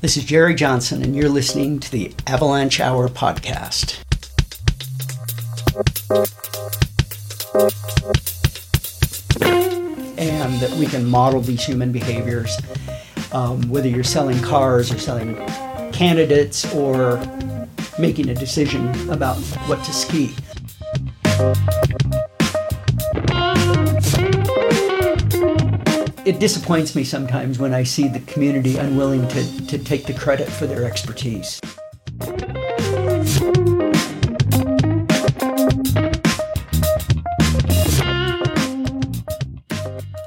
This is Jerry Johnson, and you're listening to the Avalanche Hour podcast. And that we can model these human behaviors, um, whether you're selling cars or selling candidates or making a decision about what to ski. It disappoints me sometimes when I see the community unwilling to, to take the credit for their expertise.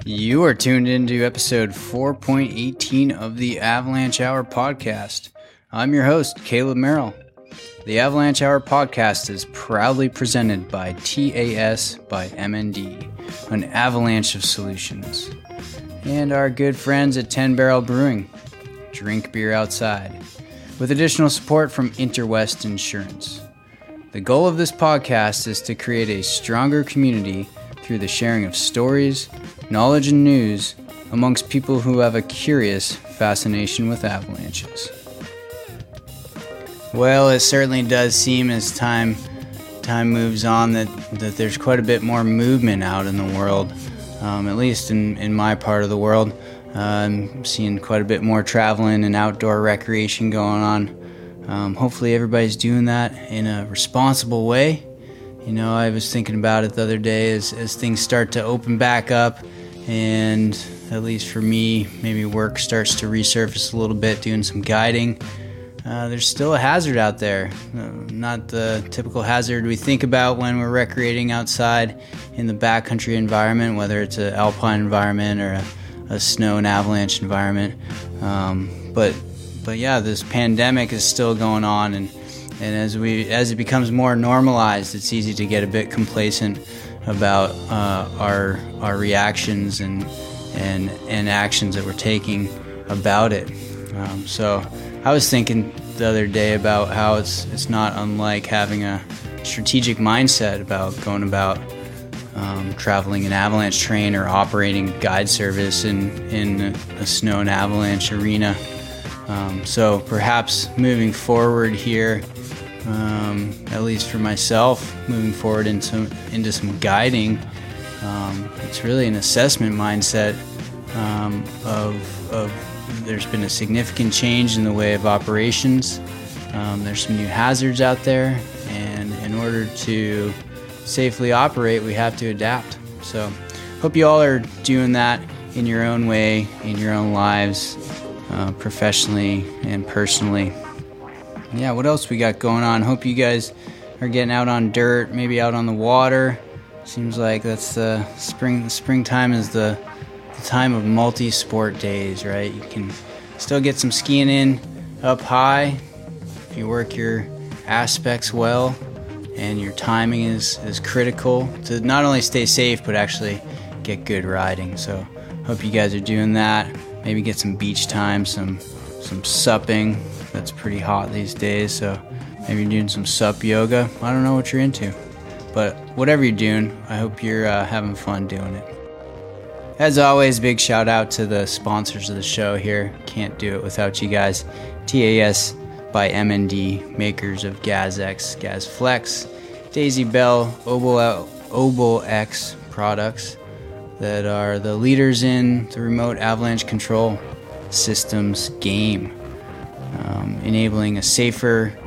You are tuned into episode 4.18 of the Avalanche Hour podcast. I'm your host, Caleb Merrill. The Avalanche Hour podcast is proudly presented by TAS by MND, an avalanche of solutions and our good friends at 10 Barrel Brewing. Drink beer outside. With additional support from Interwest Insurance. The goal of this podcast is to create a stronger community through the sharing of stories, knowledge, and news amongst people who have a curious fascination with avalanches. Well, it certainly does seem as time time moves on that, that there's quite a bit more movement out in the world um, at least in, in my part of the world. Uh, I'm seeing quite a bit more traveling and outdoor recreation going on. Um, hopefully, everybody's doing that in a responsible way. You know, I was thinking about it the other day as, as things start to open back up, and at least for me, maybe work starts to resurface a little bit, doing some guiding. Uh, there's still a hazard out there. Uh, not the typical hazard we think about when we're recreating outside in the backcountry environment, whether it's an alpine environment or a, a snow and avalanche environment. Um, but but yeah, this pandemic is still going on, and and as we as it becomes more normalized, it's easy to get a bit complacent about uh, our our reactions and and and actions that we're taking about it. Um, so I was thinking the other day about how it's it's not unlike having a strategic mindset about going about um, traveling an avalanche terrain or operating guide service in in a snow and avalanche arena. Um, so perhaps moving forward here, um, at least for myself, moving forward into into some guiding, um, it's really an assessment mindset um, of of there's been a significant change in the way of operations. Um, there's some new hazards out there, and in order to safely operate, we have to adapt. So, hope you all are doing that in your own way, in your own lives, uh, professionally and personally. Yeah, what else we got going on? Hope you guys are getting out on dirt, maybe out on the water. Seems like that's the spring. Springtime is the time of multi sport days, right? You can still get some skiing in up high if you work your aspects well and your timing is, is critical to not only stay safe but actually get good riding. So, hope you guys are doing that. Maybe get some beach time, some some supping. That's pretty hot these days. So, maybe you're doing some sup yoga. I don't know what you're into, but whatever you're doing, I hope you're uh, having fun doing it. As always, big shout out to the sponsors of the show here. Can't do it without you guys. TAS by MND, makers of GazEx, GazFlex, Daisy Bell, O'BellX products that are the leaders in the remote avalanche control systems game, um, enabling a safer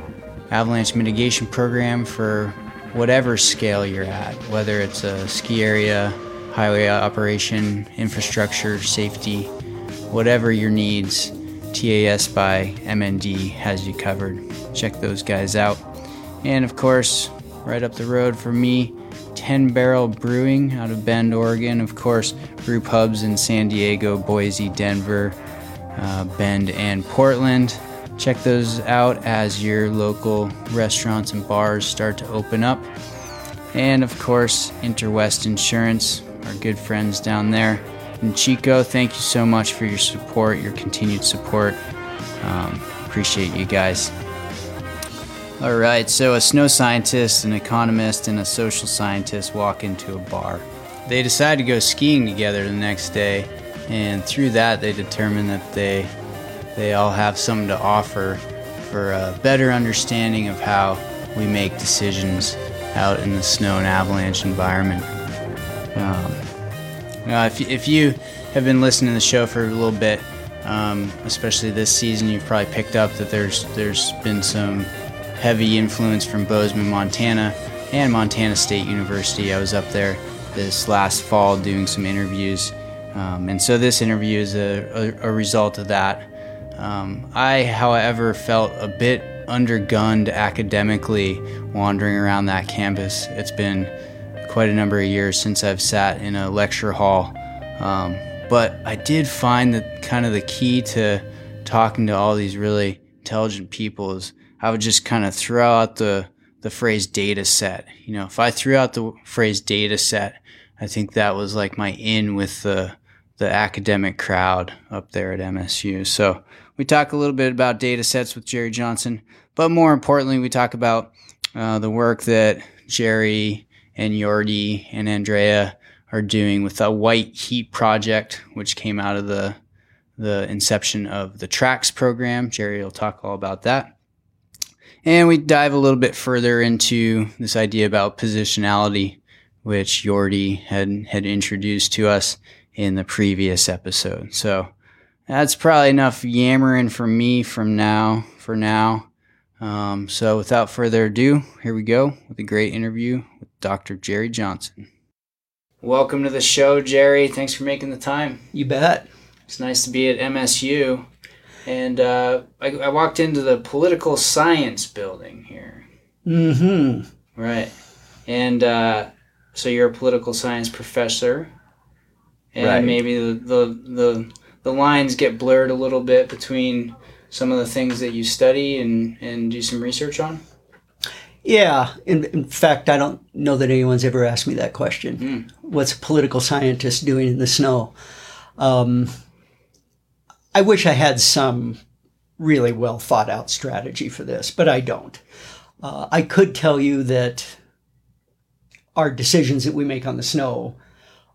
avalanche mitigation program for whatever scale you're at, whether it's a ski area, highway operation, infrastructure, safety, whatever your needs, TAS by MND has you covered. Check those guys out. And of course, right up the road from me, 10 Barrel Brewing out of Bend, Oregon. Of course, brew pubs in San Diego, Boise, Denver, uh, Bend, and Portland. Check those out as your local restaurants and bars start to open up. And of course, Interwest Insurance, our good friends down there. And Chico, thank you so much for your support, your continued support. Um, appreciate you guys. All right, so a snow scientist, an economist, and a social scientist walk into a bar. They decide to go skiing together the next day, and through that, they determine that they they all have something to offer for a better understanding of how we make decisions out in the snow and avalanche environment. Um, if, if you have been listening to the show for a little bit, um, especially this season, you've probably picked up that there's there's been some heavy influence from Bozeman, Montana, and Montana State University. I was up there this last fall doing some interviews, um, and so this interview is a, a, a result of that. Um, I, however, felt a bit undergunned academically wandering around that campus. It's been quite a number of years since I've sat in a lecture hall. Um, but I did find that kind of the key to talking to all these really intelligent people is I would just kind of throw out the the phrase data set. You know, if I threw out the phrase data set, I think that was like my in with the the academic crowd up there at MSU. So we talk a little bit about data sets with Jerry Johnson, but more importantly, we talk about uh, the work that Jerry and Jordy and Andrea are doing with a white heat project, which came out of the the inception of the Tracks program. Jerry will talk all about that. And we dive a little bit further into this idea about positionality, which Jordy had, had introduced to us in the previous episode. So that's probably enough yammering from me from now, for now. Um, so without further ado, here we go with a great interview Dr. Jerry Johnson. Welcome to the show, Jerry. Thanks for making the time. You bet. It's nice to be at MSU. And uh, I, I walked into the political science building here. Mm-hmm. Right. And uh, so you're a political science professor. And Right. maybe the, the, the, the lines get blurred a little bit between some of the things that you study and, and do some research on. Yeah. In, in fact, I don't know that anyone's ever asked me that question. What's a political scientist doing in the snow? Um, I wish I had some really well thought out strategy for this, but I don't. Uh, I could tell you that our decisions that we make on the snow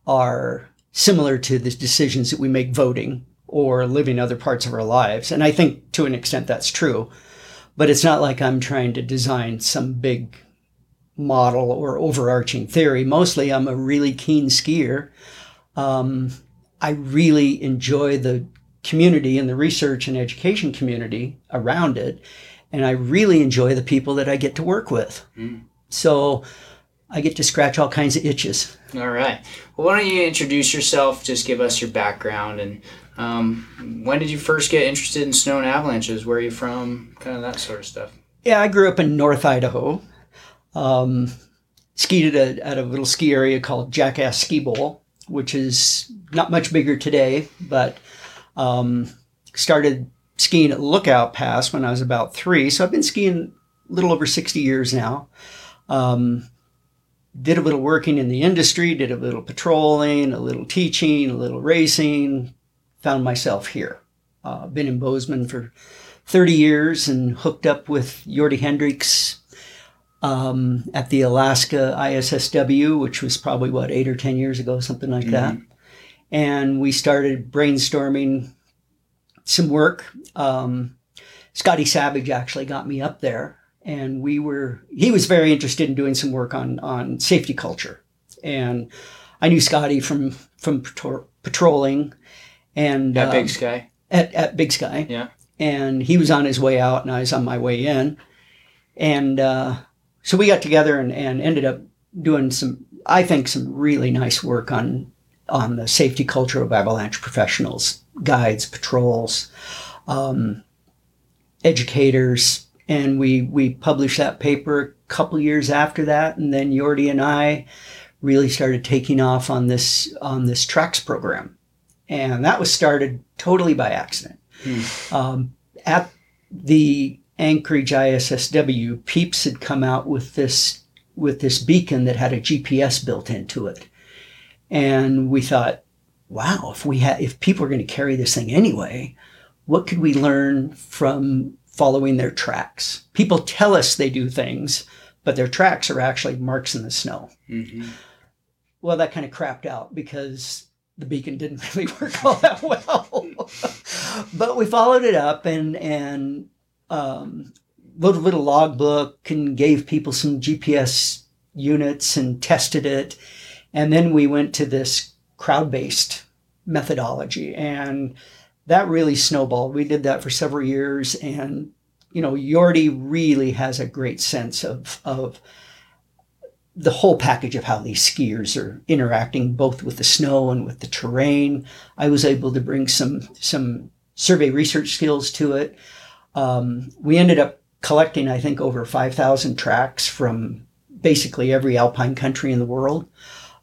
are similar to the decisions that we make voting or living other parts of our lives. And I think to an extent that's true. But it's not like I'm trying to design some big model or overarching theory. Mostly I'm a really keen skier. Um, I really enjoy the community and the research and education community around it. And I really enjoy the people that I get to work with. So I get to scratch all kinds of itches. All right. Well, why don't you introduce yourself? Just give us your background and um, when did you first get interested in snow and avalanches? Where are you from? Kind of that sort of stuff. Yeah, I grew up in North Idaho. Um, skied at a, at a little ski area called Jackass Ski Bowl, which is not much bigger today, but um, started skiing at Lookout Pass when I was about three. So I've been skiing a little over 60 years now. Um, did a little working in the industry, did a little patrolling, a little teaching, a little racing, found myself here. Uh, been in Bozeman for 30 years and hooked up with Jordy Hendrikx um, at the Alaska ISSW, which was probably what, eight or 10 years ago, something like that. And we started brainstorming some work. Um, Scotty Savage actually got me up there, and we were, he was very interested in doing some work on, on safety culture. And I knew Scotty from, from patro- patrolling and At um, Big Sky. at, at Big Sky Yeah. and he was on his way out and I was on my way in. And uh, so we got together and, and ended up doing some, I think, some really nice work on on the safety culture of avalanche professionals, guides, patrols, um, educators. And we, we published that paper a couple years after that. And then Jordy and I really started taking off on this on this tracks program. And that was started totally by accident um, at the Anchorage ISSW, Pieps had come out with this with this beacon that had a GPS built into it, and we thought, wow, if we had if people are going to carry this thing anyway, what could we learn from following their tracks. People tell us they do things, but their tracks are actually marks in the snow. Mm-hmm. Well, that kind of crapped out because the beacon didn't really work all that well. but we followed it up and and um, wrote a little logbook and gave people some GPS units and tested it. And then we went to this crowd based methodology and that really snowballed. We did that for several years and you know, Yordi really has a great sense of of the whole package of how these skiers are interacting both with the snow and with the terrain. I was able to bring some some survey research skills to it. Um, we ended up collecting, I think, over 5,000 tracks from basically every alpine country in the world.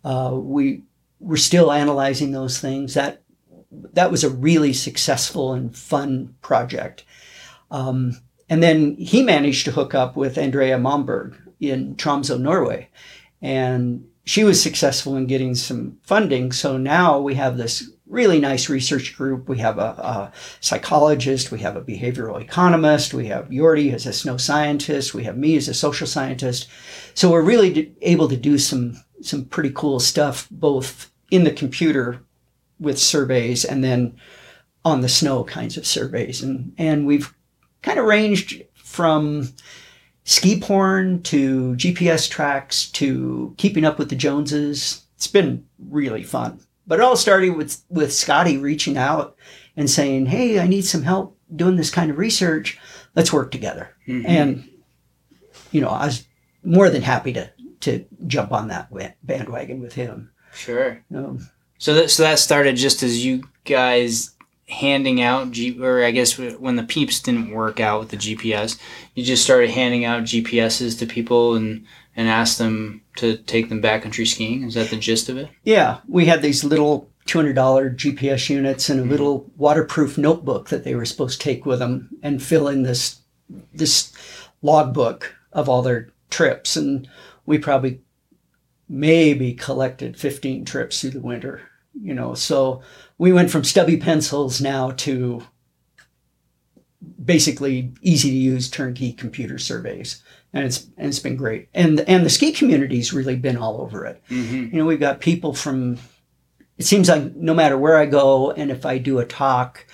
Uh, we we're still analyzing those things. That that was a really successful and fun project. Um, and then he managed to hook up with Andrea Mannberg in Tromsø, Norway. And she was successful in getting some funding. So now we have this really nice research group. We have a, a, psychologist, we have a behavioral economist, we have Yordi as a snow scientist, we have me as a social scientist. So we're really able to do some some pretty cool stuff both in the computer with surveys and then on the snow kinds of surveys. And and we've kind of ranged from ski porn to GPS tracks to keeping up with the Joneses. It's been really fun. But it all started with, with Scotty reaching out and saying, Hey, I need some help doing this kind of research. Let's work together. Mm-hmm. And, you know, I was more than happy to, to jump on that bandwagon with him. Sure. Um, so that, so that started just as you guys handing out G, or I guess when the Pieps didn't work out with the GPS, you just started handing out GPSs to people and and asked them to take them backcountry skiing. Is that the gist of it? Yeah, we had these little two hundred dollar GPS units and a mm-hmm. little waterproof notebook that they were supposed to take with them and fill in this this logbook of all their trips, and we probably maybe collected fifteen trips through the winter. You know, so we went from stubby pencils now to basically easy to use turnkey computer surveys. And it's and it's been great. And and the ski community's really been all over it. Mm-hmm. you know we've got people from it seems like no matter where i go and if i do a talk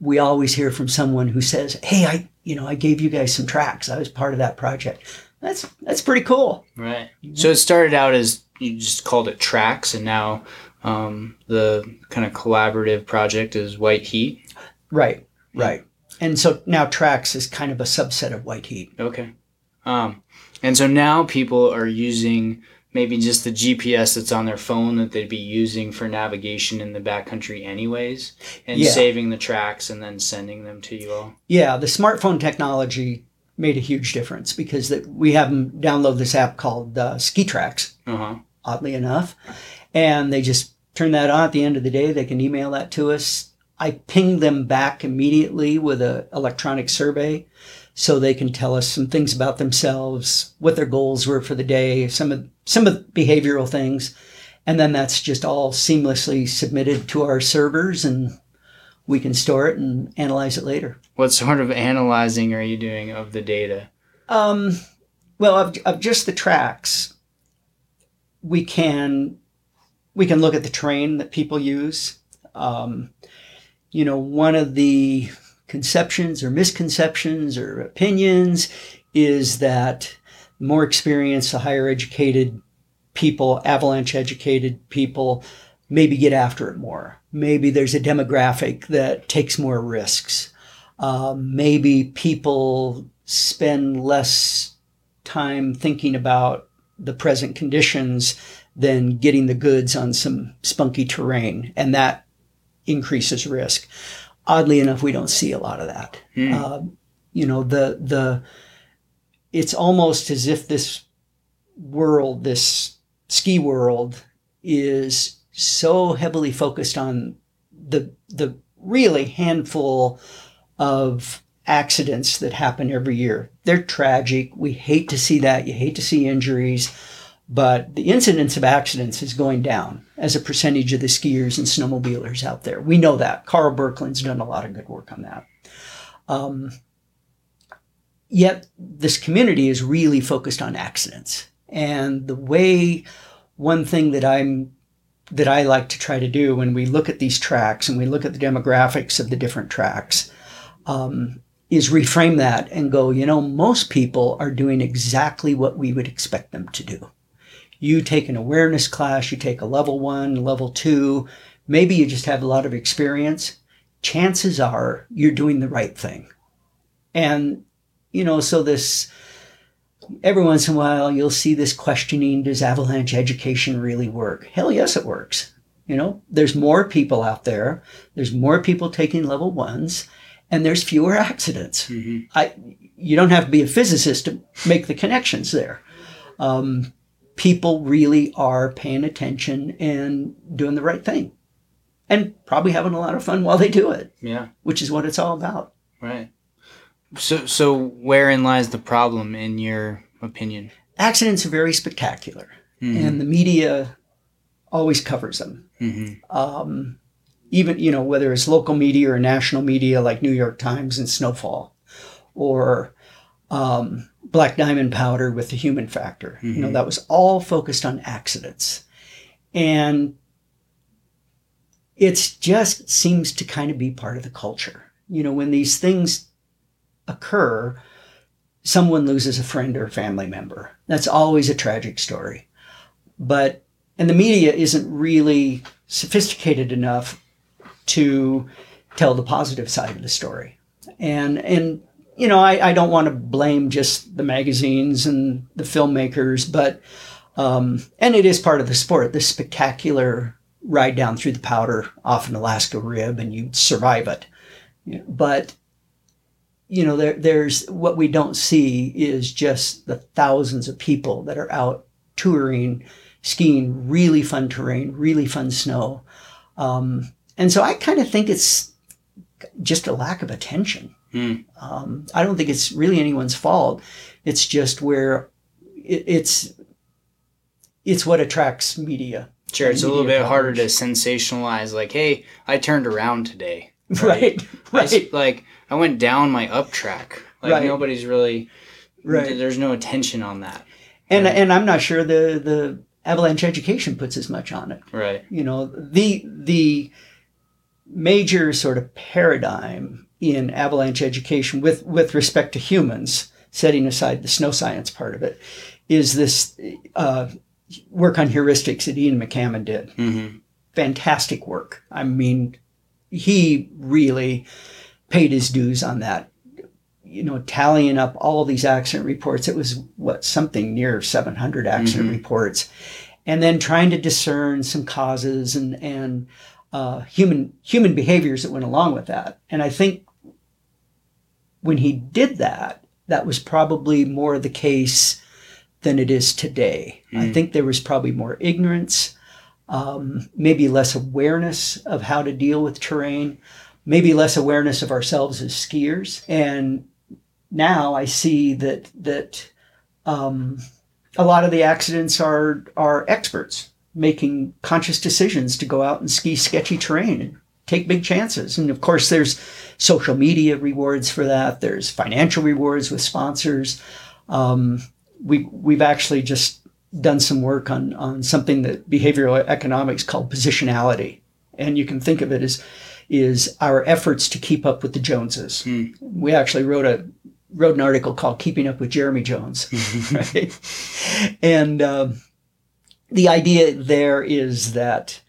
we always hear from someone who says hey i you know i gave you guys some tracks. I was part of that project. That's that's pretty cool. Right. So it started out as you just called it tracks and now um, the kind of collaborative project is White Heat. Right, right. And so now Tracks is kind of a subset of White Heat. Okay. Um, and so now people are using maybe just the GPS that's on their phone that they'd be using for navigation in the backcountry anyways, and yeah. saving the tracks and then sending them to you all. Yeah, the smartphone technology made a huge difference because that we have them download this app called uh, Ski Tracks. Uh-huh. Oddly enough, and they just turn that on at the end of the day. They can email that to us. I ping them back immediately with an electronic survey so they can tell us some things about themselves, what their goals were for the day, some of some of the behavioral things. And then that's just all seamlessly submitted to our servers and we can store it and analyze it later. What sort of analyzing are you doing of the data? Um, well, of, of just the tracks, we can we can look at the terrain that people use. Um, you know, one of the conceptions or misconceptions or opinions is that more experienced, the higher educated people, avalanche educated people, maybe get after it more. Maybe there's a demographic that takes more risks. Um, maybe people spend less time thinking about the present conditions than getting the goods on some spunky terrain, and that increases risk. Oddly enough, we don't see a lot of that. Mm. Uh, you know, the the it's almost as if this world, this ski world, is so heavily focused on the the really handful of accidents that happen every year. They're tragic. We hate to see that. You hate to see injuries. But the incidence of accidents is going down as a percentage of the skiers and snowmobilers out there. We know that. Karl Birkeland's done a lot of good work on that. Um, yet this community is really focused on accidents. And the way one thing that I'm that I like to try to do when we look at these tracks and we look at the demographics of the different tracks um, is reframe that and go, you know, most people are doing exactly what we would expect them to do. You take an awareness class, you take a level one, level two, maybe you just have a lot of experience. Chances are you're doing the right thing. And, you know, so this, every once in a while you'll see this questioning does avalanche education really work hell yes it works you know there's more people out there there's more people taking level ones and there's fewer accidents mm-hmm. i you don't have to be a physicist to make the connections there um, people really are paying attention and doing the right thing and probably having a lot of fun while they do it yeah which is what it's all about right so, so wherein lies the problem in your opinion? Accidents are very spectacular, mm-hmm. and the media always covers them. Mm-hmm. Um, even you know whether it's local media or national media like New York Times and Snowfall, or um, Black Diamond Powder with the human factor. Mm-hmm. You know mm-hmm. that was all focused on accidents, and it just seems to kind of be part of the culture. You know when these things occur, someone loses a friend or a family member. That's always a tragic story. But, and the media isn't really sophisticated enough to tell the positive side of the story. And, and, you know, I, I don't want to blame just the magazines and the filmmakers, but, um, and it is part of the sport, this spectacular ride down through the powder off an Alaska rib and you survive it. But you know, there, there's what we don't see is just the thousands of people that are out touring, skiing really fun terrain, really fun snow. Um, and so I kind of think it's just a lack of attention. Mm. Um, I don't think it's really anyone's fault. It's just where it, it's it's what attracts media. Sure, it's a little bit coverage. harder to sensationalize. Like, hey, I turned around today. Right, right. right. like I went down my up track. Like right. nobody's really right. There's no attention on that. And and I'm not sure the the avalanche education puts as much on it. Right. You know, the the major sort of paradigm in avalanche education with with respect to humans, setting aside the snow science part of it, is this uh, work on heuristics that Ian McCammon did. Mm-hmm. Fantastic work. I mean, he really paid his dues on that. You know, tallying up all these accident reports, it was what something near 700 accident mm-hmm. reports, and then trying to discern some causes and and uh, human human behaviors that went along with that. And I think when he did that, that was probably more the case than it is today. Mm. I think there was probably more ignorance, um, maybe less awareness of how to deal with terrain maybe less awareness of ourselves as skiers. And now I see that that um, a lot of the accidents are are experts making conscious decisions to go out and ski sketchy terrain take big chances. And of course, there's social media rewards for that. There's financial rewards with sponsors. Um, we we've actually just done some work on on something that behavioral economics called positionality, and you can think of it as is our efforts to keep up with the Joneses. Hmm. We actually wrote a wrote an article called "Keeping Up with Jeremy Jones," right? And um, the idea there is that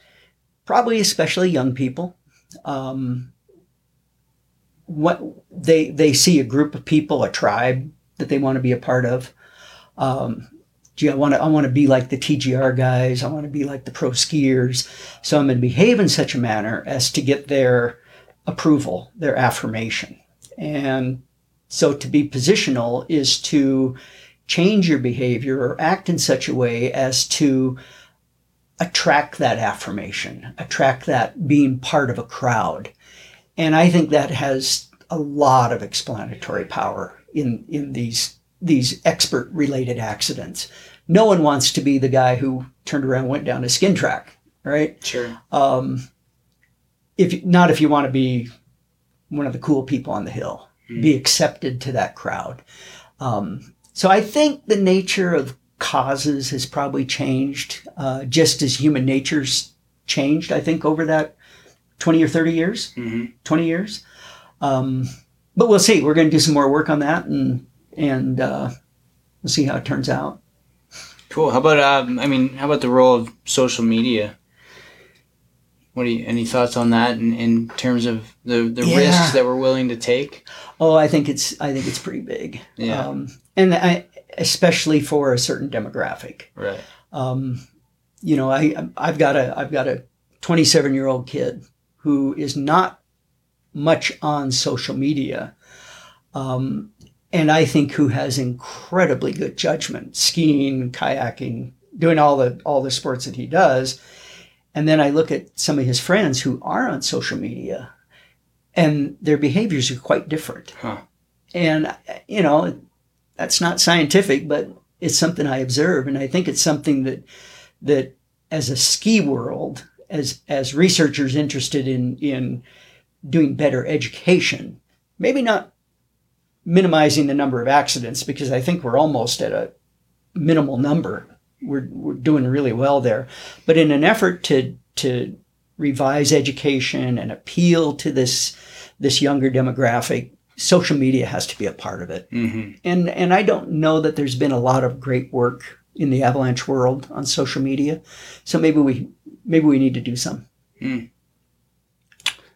probably especially young people. Um, what they they see a group of people, a tribe that they want to be a part of. Um, gee, I want to, I want to be like the TGR guys. I want to be like the pro skiers. So I'm going to behave in such a manner as to get their approval, their affirmation. And so to be positional is to change your behavior or act in such a way as to attract that affirmation, attract that being part of a crowd. And I think that has a lot of explanatory power in, in these these expert related accidents. No one wants to be the guy who turned around and went down a skin track, right? Sure. Um, if not if you want to be one of the cool people on the hill. be accepted to that crowd. Um, so I think the nature of causes has probably changed, uh, just as human nature's changed. I think over that twenty or thirty years, Mhm. twenty years. Um, but we'll see. We're going to do some more work on that, and and uh, we'll see how it turns out. Cool. How about um, I mean, how about the role of social media? What do you any thoughts on that in, in terms of the, the Yeah. risks that we're willing to take? Oh, I think it's I think it's pretty big. Yeah. Um, and I, especially for a certain demographic. Right. Um, you know, I I've got a I've got a 27 year old kid who is not much on social media, um, and I think who has incredibly good judgment, skiing, kayaking, doing all the all the sports that he does. And then I look at some of his friends who are on social media, and their behaviors are quite different. Huh. And you know, that's not scientific, but it's something I observe, and I think it's something that that as a ski world, as as researchers interested in in doing better education, maybe not minimizing the number of accidents because I think we're almost at a minimal number. We're we're doing really well there, but in an effort to to revise education and appeal to this this younger demographic, social media has to be a part of it Mm-hmm. and and I don't know that there's been a lot of great work in the avalanche world on social media. So maybe we maybe we need to do some.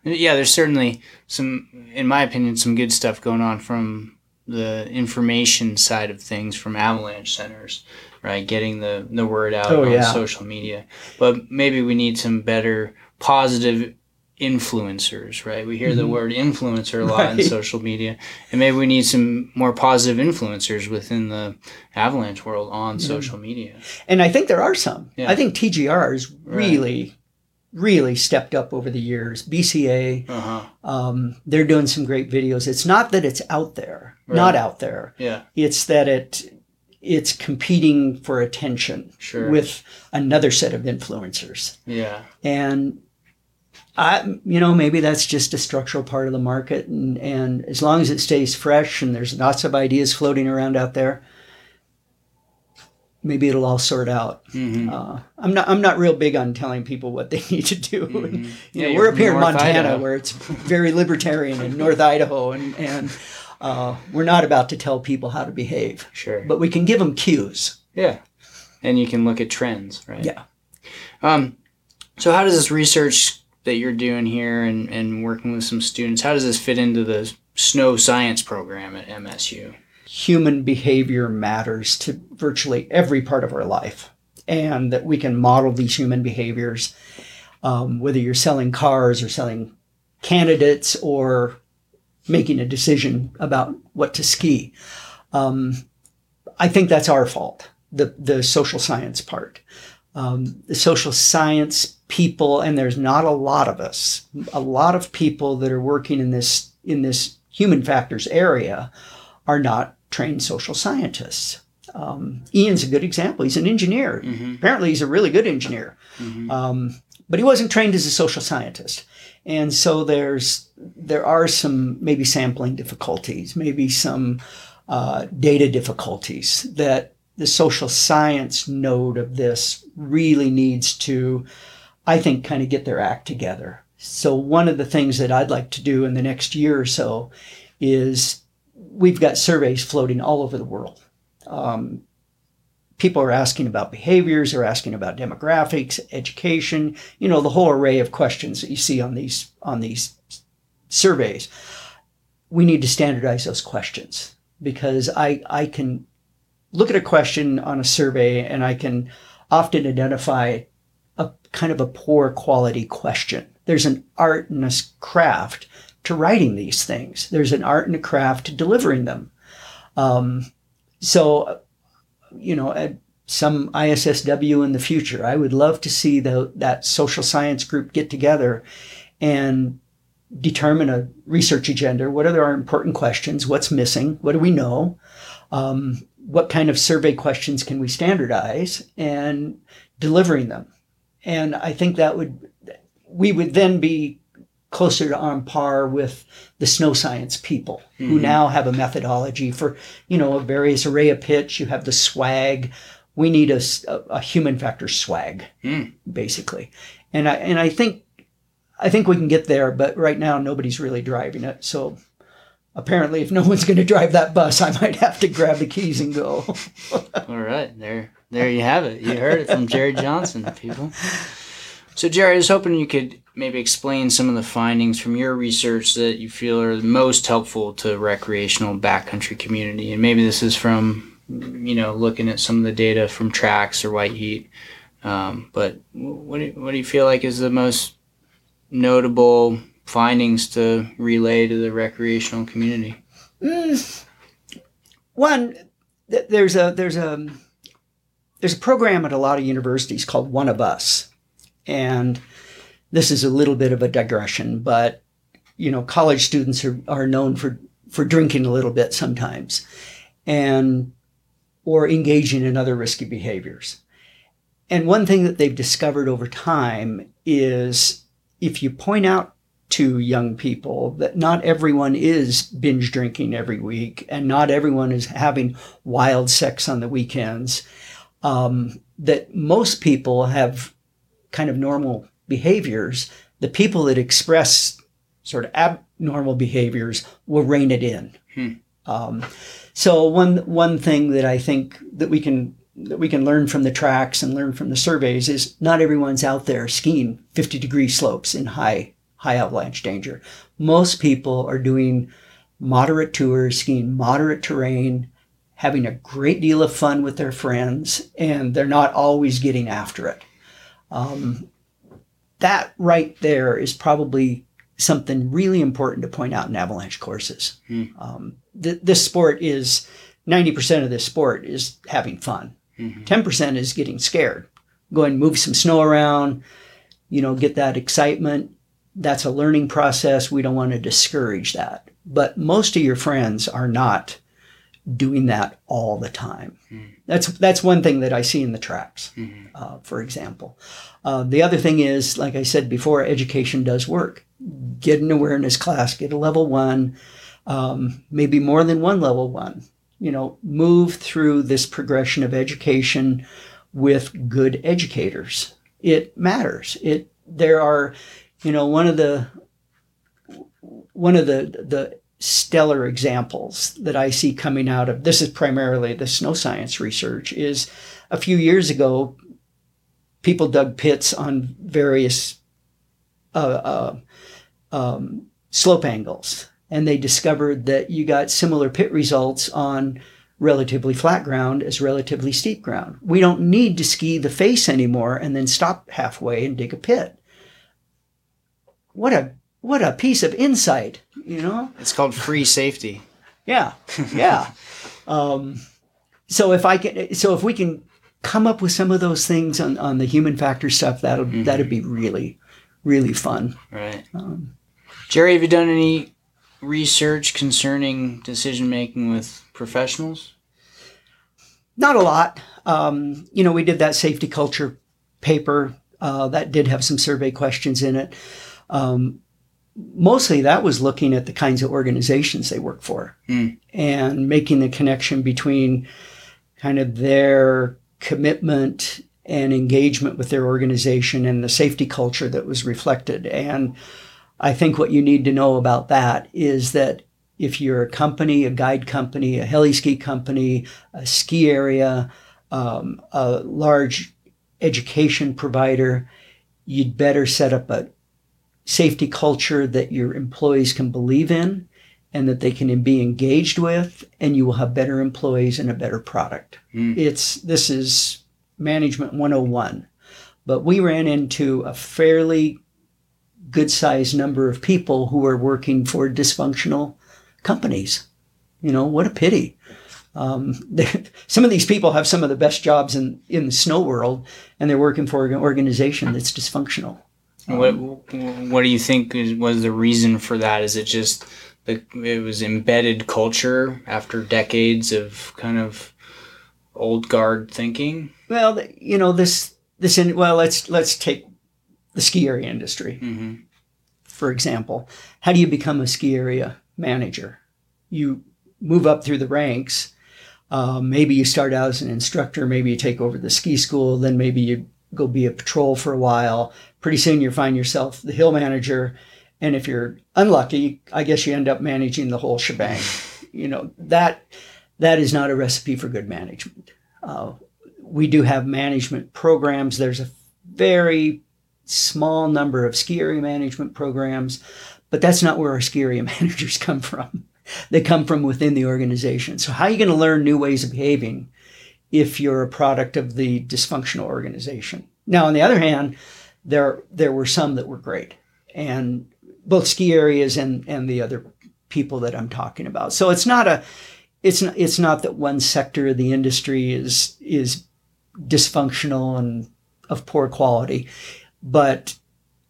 Yeah, there's certainly some, in my opinion, some good stuff going on from the information side of things from avalanche centers, right? Getting the, the word out Oh, on yeah. social media. But maybe we need some better positive influencers, right? We hear the word influencer a lot in Mm-hmm. Social media. And maybe we need some more positive influencers within the avalanche world on social media. And I think there are some. Yeah. I think TGR has really really stepped up over the years. BCA Uh-huh. um, they're doing some great videos. It's not that it's out there, not out there. Yeah. It's that it it's competing for attention Sure. with another set of influencers. Yeah. and I, you know, maybe that's just a structural part of the market, and and as long as it stays fresh and there's lots of ideas floating around out there, maybe it'll all sort out. Mm-hmm. Uh, I'm not I'm not real big on telling people what they need to do. And, you Mm-hmm. Yeah, know, we're up here in North Montana, Idaho. where it's very libertarian in North Idaho, and and uh, we're not about to tell people how to behave, Sure. but we can give them cues. Yeah. And you can look at trends, right? Yeah. Um, so how does this research that you're doing here and, and working with some students, how does this fit into the snow science program at MSU? human behavior matters to virtually every part of our life, and that we can model these human behaviors, um, whether you're selling cars or selling candidates or making a decision about what to ski. Um, I think that's our fault, the, the social science part. Um, the social science people, and there's not a lot of us, a lot of people that are working in this in this human factors area are not trained social scientists. Um, Ian's a good example. He's an engineer. Apparently, he's a really good engineer, um, but he wasn't trained as a social scientist. And so there's there are some maybe sampling difficulties, maybe some uh, data difficulties that the social science node of this really needs to, I think, kind of get their act together. So one of the things that I'd like to do in the next year or so is we've got surveys floating all over the world. Um, people are asking about behaviors, they're asking about demographics, education, you know, the whole array of questions that you see on these on these surveys. We need to standardize those questions because I I can look at a question on a survey and I can often identify kind of a poor quality question. There's an art and a craft to writing these things. There's an art and a craft to delivering them. Um, so, you know, at some ISSW in the future, I would love to see the, that social science group get together and determine a research agenda. What are our important questions? What's missing? What do we know? Um, what kind of survey questions can we standardize and delivering them? And I think that would, we would then be closer to on par with the snow science people who mm-hmm. now have a methodology for, you know, a various array of pitch. You have the SWAG. We need a human factor SWAG, hmm. basically. And I, and I think, I think we can get there, but right now nobody's really driving it. So apparently if no one's going to drive that bus, I might have to grab the keys and go. All right, there, there you have it. You heard it from Jerry Johnson, people. So, Jerry, I was hoping you could maybe explain some of the findings from your research that you feel are most helpful to recreational backcountry community, and maybe this is from, you know, looking at some of the data from tracks or white heat. Um, but what do you, what do you feel like is the most notable findings to relay to the recreational community? Mm. One, th- there's a there's a there's a program at a lot of universities called One of Us, and this is a little bit of a digression, but you know, college students are, are known for for drinking a little bit sometimes, and or engaging in other risky behaviors. And one thing that they've discovered over time is if you point out to young people that not everyone is binge drinking every week and not everyone is having wild sex on the weekends, um, that most people have kind of normal behaviors. The people that express sort of abnormal behaviors will rein it in. Um, so one one thing that I think that we can that we can learn from the tracks and learn from the surveys is not everyone's out there skiing 50 degree slopes in high high avalanche danger. Most people are doing moderate tours, skiing moderate terrain, having a great deal of fun with their friends, and they're not always getting after it. Um, that right there is probably something really important to point out in avalanche courses. Um, th- this sport is 90% of this sport is having fun. 10% is getting scared. Go and move some snow around, you know, get that excitement. That's a learning process. We don't want to discourage that. But most of your friends are not doing that all the time. That's that's one thing that I see in the tracks, uh, for example. Uh, the other thing is, like I said before, education does work. Get an awareness class, get a level one, um, maybe more than one level one. You know, move through this progression of education with good educators. It matters. It there are, you know, one of the one of the the stellar examples that I see coming out of this is primarily the snow science research is a few years ago people dug pits on various uh, uh, um, slope angles and they discovered that you got similar pit results on relatively flat ground as relatively steep ground. We don't need to ski the face anymore and then stop halfway and dig a pit. What a what a piece of insight, you know? It's called free safety. Yeah, yeah. um, so if I can, so if we can come up with some of those things on, on the human factor stuff, that'll that'd be really, really fun. Right. Jerry, have you done any research concerning decision making with professionals? Not a lot. Um, you know, we did that safety culture paper uh, that did have some survey questions in it. Um, mostly that was looking at the kinds of organizations they work for and making the connection between kind of their commitment and engagement with their organization and the safety culture that was reflected. And I think what you need to know about that is that if you're a company, a guide company, a heli ski company, a ski area, um, a large education provider, you'd better set up a safety culture that your employees can believe in and that they can be engaged with and you will have better employees and a better product. It's this is management 101. But we ran into a fairly good sized number of people who are working for dysfunctional companies. You know, what a pity. Um, some of these people have some of the best jobs in, in the snow world, and they're working for an organization that's dysfunctional. What What do you think is, was the reason for that? Is it just the it was embedded culture after decades of kind of old guard thinking? Well, you know this this in well let's let's take the ski area industry. Mm-hmm. for example, how do you become a ski area manager? You move up through the ranks. Uh, maybe you start out as an instructor, maybe you take over the ski school, then maybe you go be a patrol for a while. Pretty soon you find yourself the hill manager. And if you're unlucky, I guess you end up managing the whole shebang. You know, that that is not a recipe for good management. Uh, we do have management programs. There's a very small number of ski area management programs, but that's not where our ski area managers come from. They come from within the organization. So how are you going to learn new ways of behaving if you're a product of the dysfunctional organization? Now, on the other hand, there there were some that were great, and both ski areas and and the other people that I'm talking about. So it's not a it's not, it's not that one sector of the industry is is dysfunctional and of poor quality, but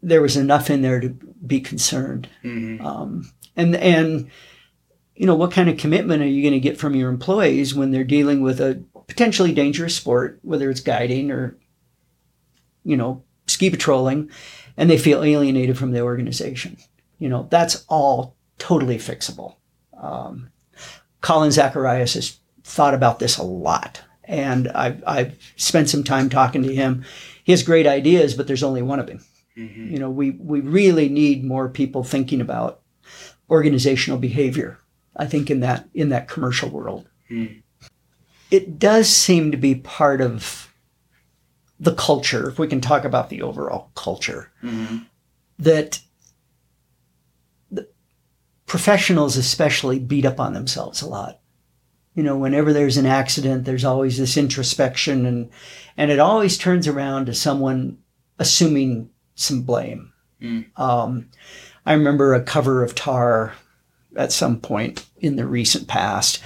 there was enough in there to be concerned. Mm-hmm. Um, and and you know what kind of commitment are you going to get from your employees when they're dealing with a potentially dangerous sport, whether it's guiding or you know ski patrolling, and they feel alienated from the organization. You know that's all totally fixable. Um, Colin Zacharias has thought about this a lot, and I've, I've spent some time talking to him. He has great ideas, but there's only one of him. Mm-hmm. You know, we, we really need more people thinking about organizational behavior. I think in that in that commercial world, mm. it does seem to be part of the culture. If we can talk about the overall culture, mm-hmm. that professionals especially beat up on themselves a lot. You know, whenever there's an accident, there's always this introspection and and it always turns around to someone assuming some blame. Mm. Um, I remember a cover of Tar at some point in the recent past.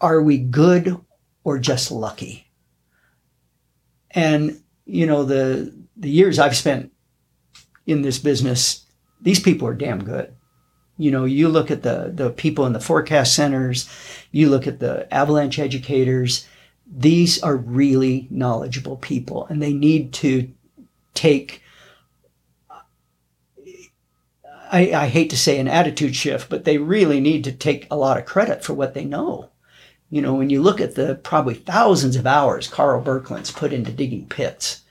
Are we good or just lucky? And you know the the years I've spent in this business, these people are damn good. You know, you look at the, the people in the forecast centers, you look at the avalanche educators. These are really knowledgeable people and they need to take, I, I hate to say an attitude shift, but they really need to take a lot of credit for what they know. You know, when you look at the probably thousands of hours Karl Birkeland's put into digging pits,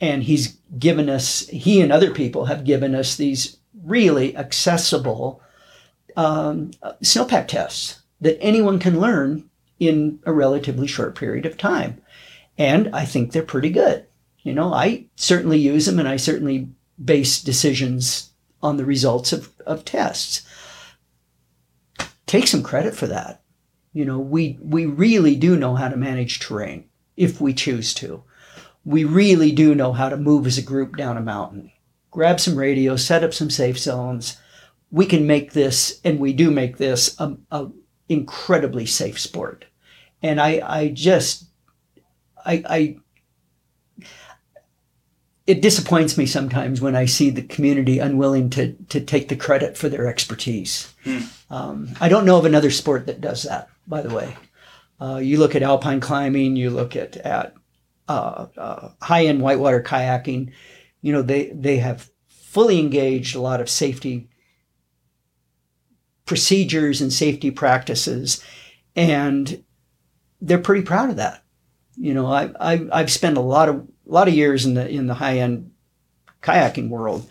and he's given us, he and other people have given us these really accessible um, snowpack tests that anyone can learn in a relatively short period of time. And I think they're pretty good. You know, I certainly use them and I certainly base decisions on the results of, of tests. Take some credit for that. You know, we, we really do know how to manage terrain if we choose to. We really do know how to move as a group down a mountain grab some radio, set up some safe zones. We can make this, and we do make this, a, a incredibly safe sport. And I, I just, I, I, it disappoints me sometimes when I see the community unwilling to to take the credit for their expertise. Hmm. Um, I don't know of another sport that does that. By the way, uh, you look at alpine climbing, you look at at uh, uh, high end whitewater kayaking you know, they, they have fully engaged a lot of safety procedures and safety practices. And they're pretty proud of that. You know, I, I, I've spent a lot of, a lot of years in the, in the high end kayaking world.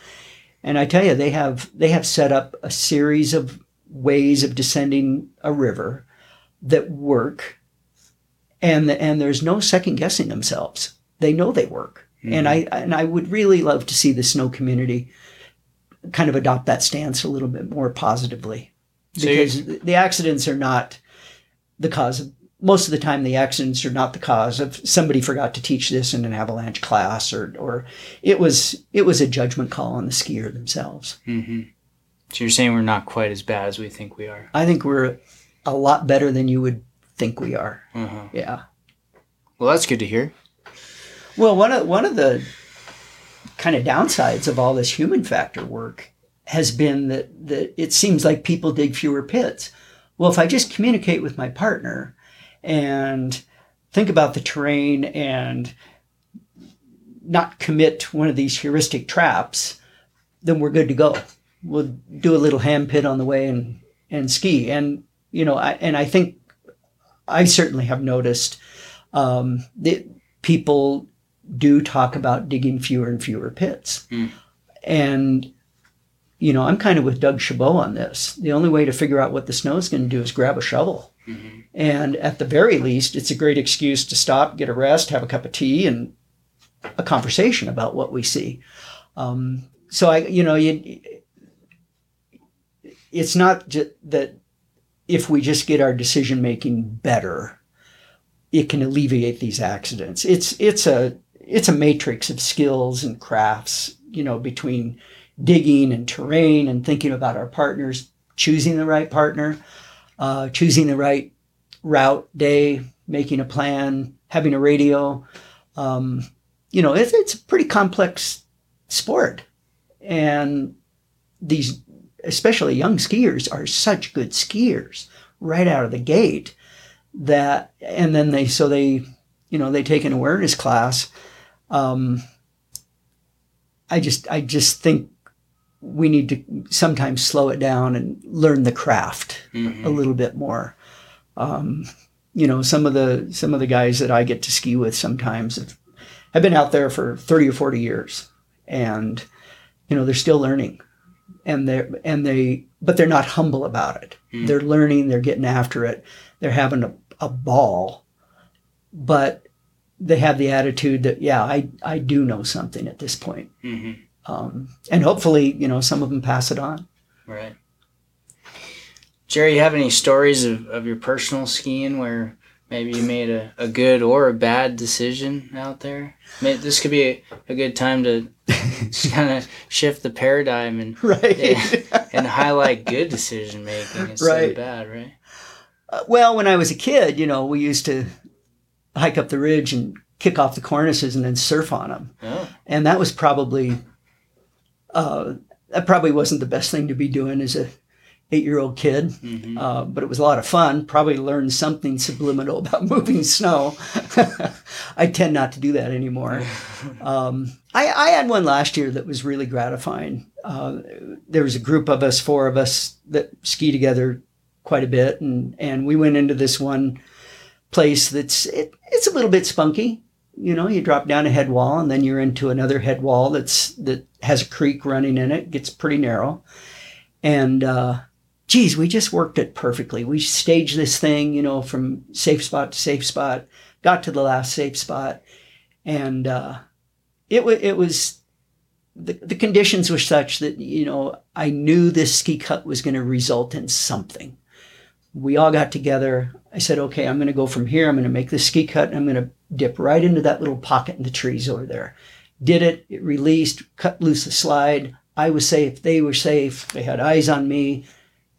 And I tell you, they have, they have set up a series of ways of descending a river that work and and there's no second guessing themselves. They know they work. Mm-hmm. And I and I would really love to see the snow community kind of adopt that stance a little bit more positively. Because so the accidents are not the cause of most of the time the accidents are not the cause of somebody forgot to teach this in an avalanche class or or it was it was a judgment call on the skier themselves. Mm-hmm. So you're saying we're not quite as bad as we think we are. I think we're a lot better than you would think we are. Uh-huh. Yeah. Well, that's good to hear. Well, one of one of the kind of downsides of all this human factor work has been that that it seems like people dig fewer pits. Well, if I just communicate with my partner and think about the terrain and not commit one of these heuristic traps, then we're good to go. We'll do a little hand pit on the way and and ski. And you know, I, and I think I certainly have noticed um, that people do talk about digging fewer and fewer pits. Mm. And you know, I'm kind of with Doug Chabot on this. The only way to figure out what the snow is going to do is grab a shovel. Mm-hmm. And at the very least, it's a great excuse to stop, get a rest, have a cup of tea, and a conversation about what we see. Um, so I, you know, you, it's not just that if we just get our decision making better, it can alleviate these accidents. It's it's a it's a matrix of skills and crafts, you know, between digging and terrain and thinking about our partners, choosing the right partner, uh, choosing the right route, day, making a plan, having a radio. Um, you know, it's, it's a pretty complex sport. And these, especially young skiers, are such good skiers right out of the gate that, and then they, so they, you know, they take an awareness class. Um, I just, I just think we need to sometimes slow it down and learn the craft Mhm. a little bit more. Um, you know, some of the some of the guys that I get to ski with sometimes have, have been out there for thirty or forty years, and you know they're still learning, and they and they but they're not humble about it. Mm. They're learning, they're getting after it, they're having a, a ball, but they have the attitude that yeah, I I do know something at this point, Mhm. um, and hopefully you know some of them pass it on. Right. Jerry, you have any stories of, of your personal skiing where maybe you made a, a good or a bad decision out there? May this could be a, a good time to just kind of shift the paradigm and Right. Yeah. and highlight good decision making instead Right. of bad, right? Uh, well, when I was a kid, you know, we used to hike up the ridge and kick off the cornices and then surf on them. Oh, And that was probably, uh, that probably wasn't the best thing to be doing as a eight year old kid. hmm Uh, but it was a lot of fun. Probably learned something subliminal about moving snow. I tend not to do that anymore. Um, I, I had one last year that was really gratifying. Uh, there was a group of us, four of us, that ski together quite a bit, and and we went into this one place that's it, it's a little bit spunky. You know, you drop down a head wall, and then you're into another head wall that's that has a creek running in it. Gets pretty narrow, and uh, geez, we just worked it perfectly. We staged this thing, you know, from safe spot to safe spot. Got to the last safe spot, and uh, it was it was the, the conditions were such that you know I knew this ski cut was going to result in something. We all got together. I said, okay, I'm going to go from here. I'm going to make this ski cut. And I'm going to dip right into that little pocket in the trees over there. Did it. It released. Cut loose the slide. I was safe. They were safe. They had eyes on me.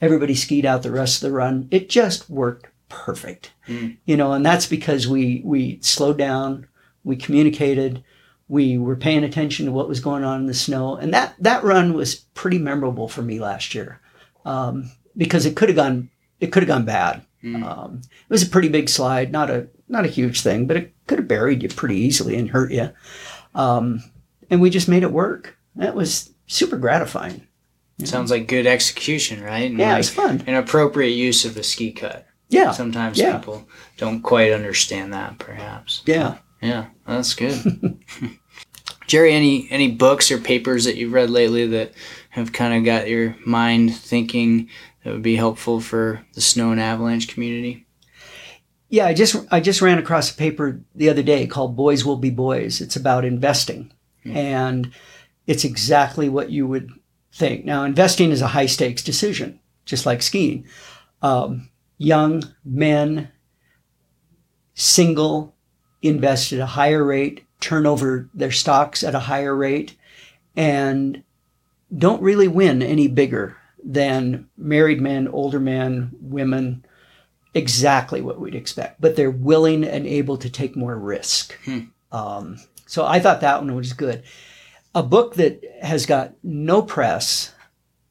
Everybody skied out the rest of the run. It just worked perfect. Mm. You know, and that's because we we slowed down. We communicated we were paying attention to what was going on in the snow and that that run was pretty memorable for me last year um, because it could have gone it could have gone bad Mm. um, it was a pretty big slide not a not a huge thing but it could have buried you pretty easily and hurt you um, and we just made it work that was super gratifying Sounds like good execution, right? And yeah like was fun an appropriate use of a ski cut. yeah Sometimes Yeah. people don't quite understand that, perhaps. yeah Yeah, that's good. Jerry, any any books or papers that you've read lately that have kind of got your mind thinking that would be helpful for the snow and avalanche community? Yeah, I just I just ran across a paper the other day called "Boys Will Be Boys." It's about investing, hmm. and it's exactly what you would think. Now, investing is a high stakes decision, just like skiing. Um, young men, single, invest at a higher rate, turn over their stocks at a higher rate, and don't really win any bigger than married men, older men, women exactly what we'd expect, but they're willing and able to take more risk. Hmm. Um, so I thought that one was good. A book that has got no press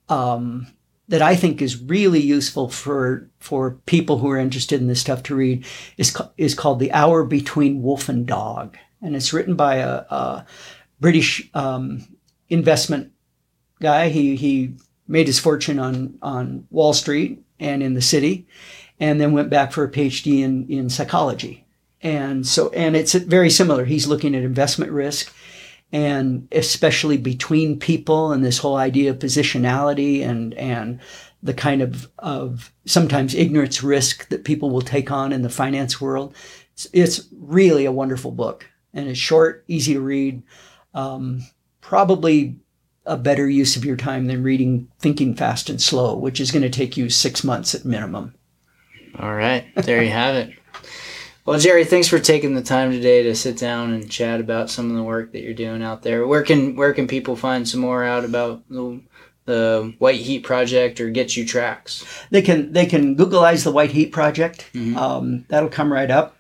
um, that I think is really useful for for people who are interested in this stuff to read is is called The Hour Between Wolf and Dog, and it's written by a, a British um, investment guy. He he made his fortune on on Wall Street and in the city, and then went back for a PhD in in psychology. And so and it's very similar. He's looking at investment risk and especially between people and this whole idea of positionality and and the kind of of sometimes ignorance risk that people will take on in the finance world. It's, it's really a wonderful book and it's short, easy to read. Um, probably a better use of your time than reading Thinking Fast and Slow, which is going to take you six months at minimum. All right, there you have it. Well, Jerry, thanks for taking the time today to sit down and chat about some of the work that you're doing out there. Where can where can people find some more out about the the White Heat Project or get you tracks? They can they can Googleize the White Heat Project. Mm-hmm. Um, that'll come right up.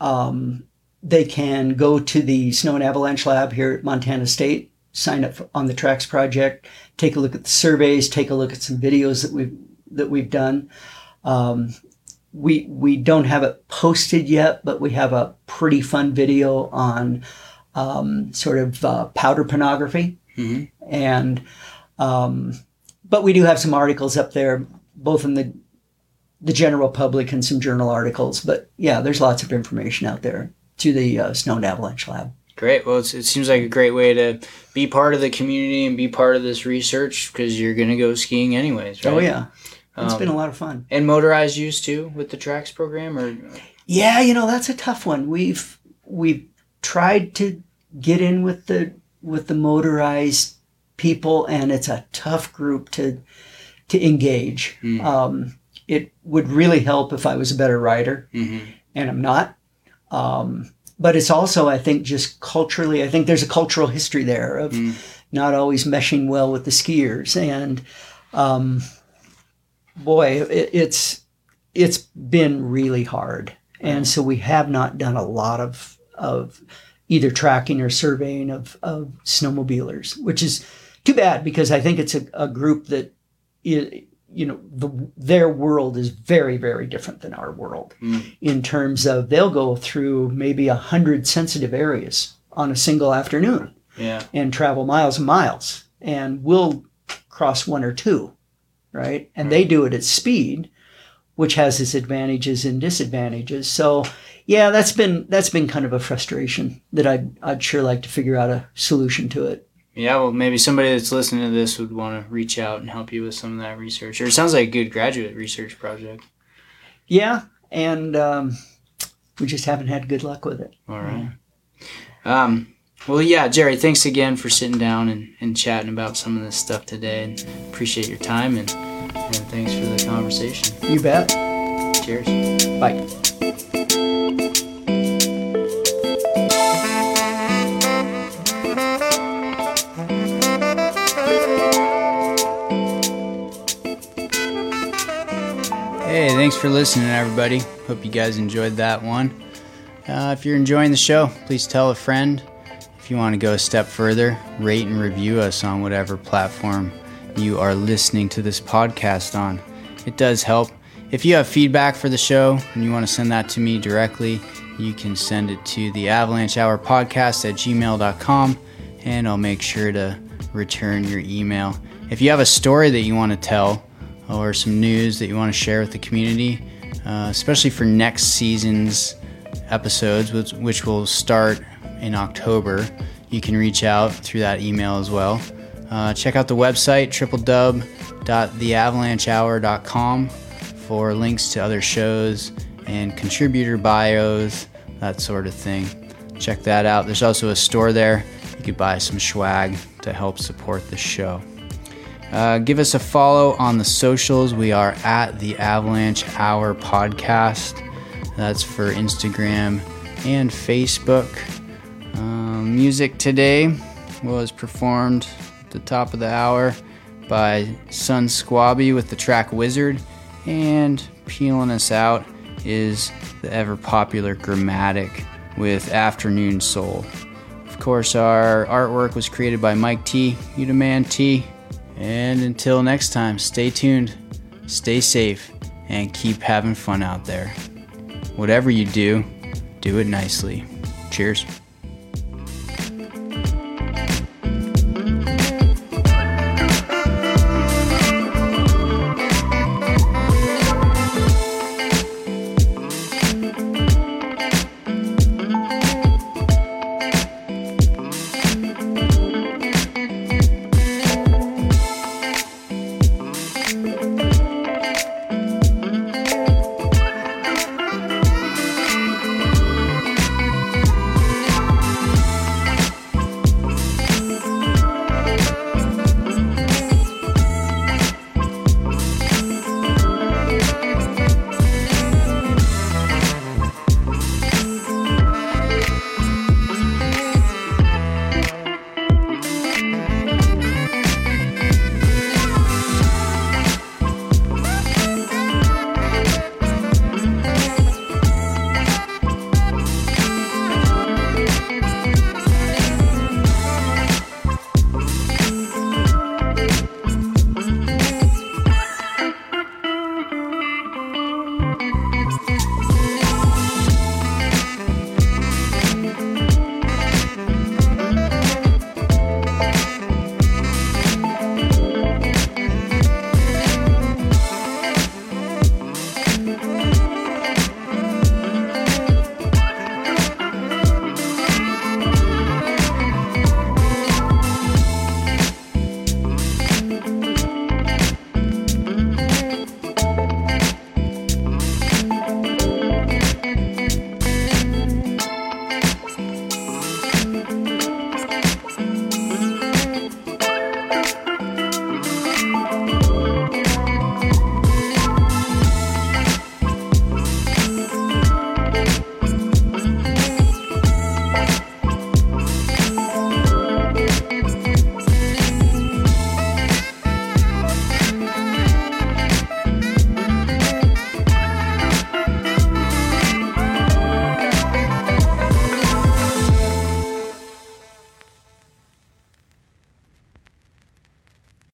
Um, they can go to the Snow and Avalanche Lab here at Montana State, sign up on the Tracks project, take a look at the surveys, take a look at some videos that we've that we've done. Um, we we don't have it posted yet, but we have a pretty fun video on um, sort of uh, powder pornography, mm-hmm. and um, but we do have some articles up there, both in the the general public and some journal articles. But yeah, there's lots of information out there to the uh, Snow and Avalanche Lab. Great. Well, it seems like a great way to be part of the community and be part of this research because you're going to go skiing anyways, right? Oh yeah. It's um, been a lot of fun. And motorized use too with the tracks program, or yeah, you know that's a tough one. We've we've tried to get in with the with the motorized people, and it's a tough group to to engage. Mm. Um, it would really help if I was a better rider, mm-hmm. and I'm not. Um, but it's also, I think, just culturally. I think there's a cultural history there of mm. not always meshing well with the skiers, and um, boy, it, it's it's been really hard, and so we have not done a lot of of either tracking or surveying of of snowmobilers, which is too bad because I think it's a, a group that you know the, their world is very very different than our world mm. in terms of they'll go through maybe a hundred sensitive areas on a single afternoon yeah. and travel miles and miles and we'll cross one or two right? And they do it at speed, which has its advantages and disadvantages. So, yeah, that's been that's been kind of a frustration that I'd I'd sure like to figure out a solution to it. Yeah, well, maybe somebody that's listening to this would want to reach out and help you with some of that research. Or it sounds like a good graduate research project. Yeah, and um, we just haven't had good luck with it. All right. Um, well, yeah, Jerry, thanks again for sitting down and, and chatting about some of this stuff today. And appreciate your time and, and thanks for the conversation. You bet. Cheers. Bye. Hey, thanks for listening, everybody. Hope you guys enjoyed that one. Uh, if you're enjoying the show, please tell a friend if you want to go a step further, rate and review us on whatever platform you are listening to this podcast on. It does help. If you have feedback for the show and you want to send that to me directly, you can send it to the Avalanche Hour Podcast at gmail.com and I'll make sure to return your email. If you have a story that you want to tell or some news that you want to share with the community, uh, especially for next season's episodes, which, which will start in October. You can reach out through that email as well. Uh, check out the website www.theavalanchehour.com for links to other shows and contributor bios, that sort of thing. Check that out. There's also a store there. You could buy some swag to help support the show. Uh, give us a follow on the socials. We are at the Avalanche Hour Podcast. That's for Instagram and Facebook. Um, music today was performed the top of the hour by Sunsquabi with the track Wizard, and peeling us out is the ever popular Gramatik with Afternoon Soul. Of course, our artwork was created by Mike T, You demand T. And until next time, stay tuned, stay safe, and keep having fun out there. Whatever you do, do it nicely. Cheers.